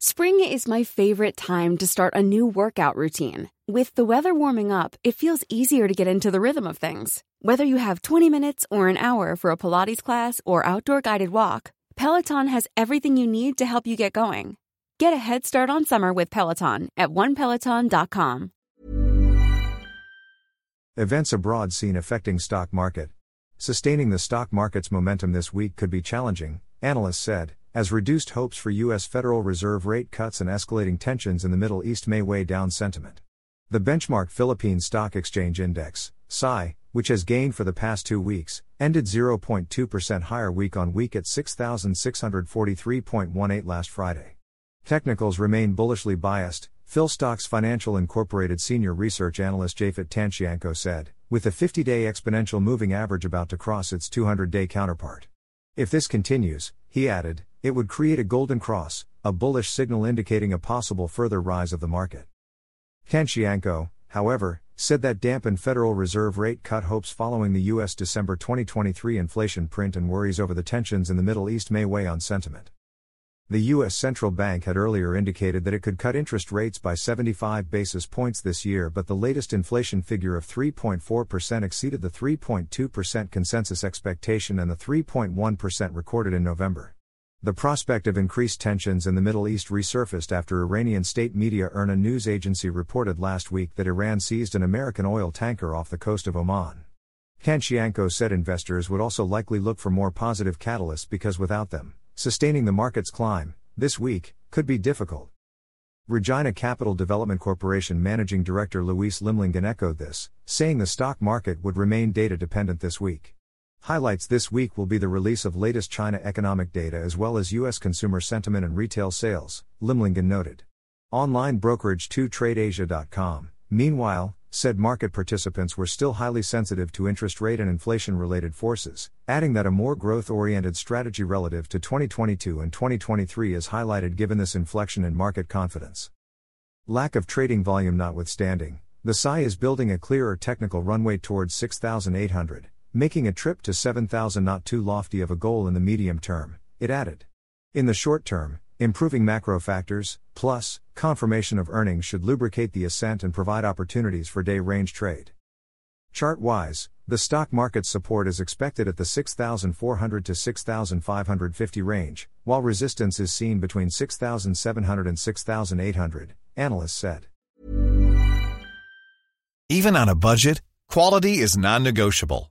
Spring is my favorite time to start a new workout routine. With the weather warming up, it feels easier to get into the rhythm of things. Whether you have 20 minutes or an hour for a Pilates class or outdoor guided walk, Peloton has everything you need to help you get going. Get a head start on summer with Peloton at onepeloton.com. Events abroad seen affecting stock market. Sustaining the stock market's momentum this week could be challenging, analysts said as reduced hopes for U.S. Federal Reserve rate cuts and escalating tensions in the Middle East may weigh down sentiment. The benchmark Philippine Stock Exchange Index, PSI, which has gained for the past two weeks, ended 0.2% higher week on week at 6,643.18 last Friday. Technicals remain bullishly biased, PhilStocks Financial Incorporated senior research analyst Japhet Tantiangco said, with the 50 day exponential moving average about to cross its 200 day counterpart. If this continues, he added, it would create a golden cross, a bullish signal indicating a possible further rise of the market. Tantiangco, however, said that dampened Federal Reserve rate cut hopes following the U.S. December 2023 inflation print and worries over the tensions in the Middle East may weigh on sentiment. The U.S. Central Bank had earlier indicated that it could cut interest rates by 75 basis points this year, but the latest inflation figure of 3.4% exceeded the 3.2% consensus expectation and the 3.1% recorded in November. The prospect of increased tensions in the Middle East resurfaced after Iranian state media IRNA news agency reported last week that Iran seized an American oil tanker off the coast of Oman. Tantiangco said investors would also likely look for more positive catalysts because without them, sustaining the market's climb, this week, could be difficult. Regina Capital Development Corporation Managing Director Luis Limlingan echoed this, saying the stock market would remain data dependent this week. Highlights this week will be the release of latest China economic data as well as U.S. consumer sentiment and retail sales, Limlingan noted. Online brokerage 2TradeAsia.com, meanwhile, said market participants were still highly sensitive to interest rate and inflation related forces, adding that a more growth oriented strategy relative to 2022 and 2023 is highlighted given this inflection in market confidence. Lack of trading volume notwithstanding, the SI is building a clearer technical runway towards 6,800 making a trip to 7,000 not too lofty of a goal in the medium term, it added. In the short term, improving macro factors, plus, confirmation of earnings should lubricate the ascent and provide opportunities for day range trade. Chart wise, the stock market's support is expected at the 6,400 to 6,550 range, while resistance is seen between 6,700 and 6,800, analysts said. Even on a budget, quality is non negotiable.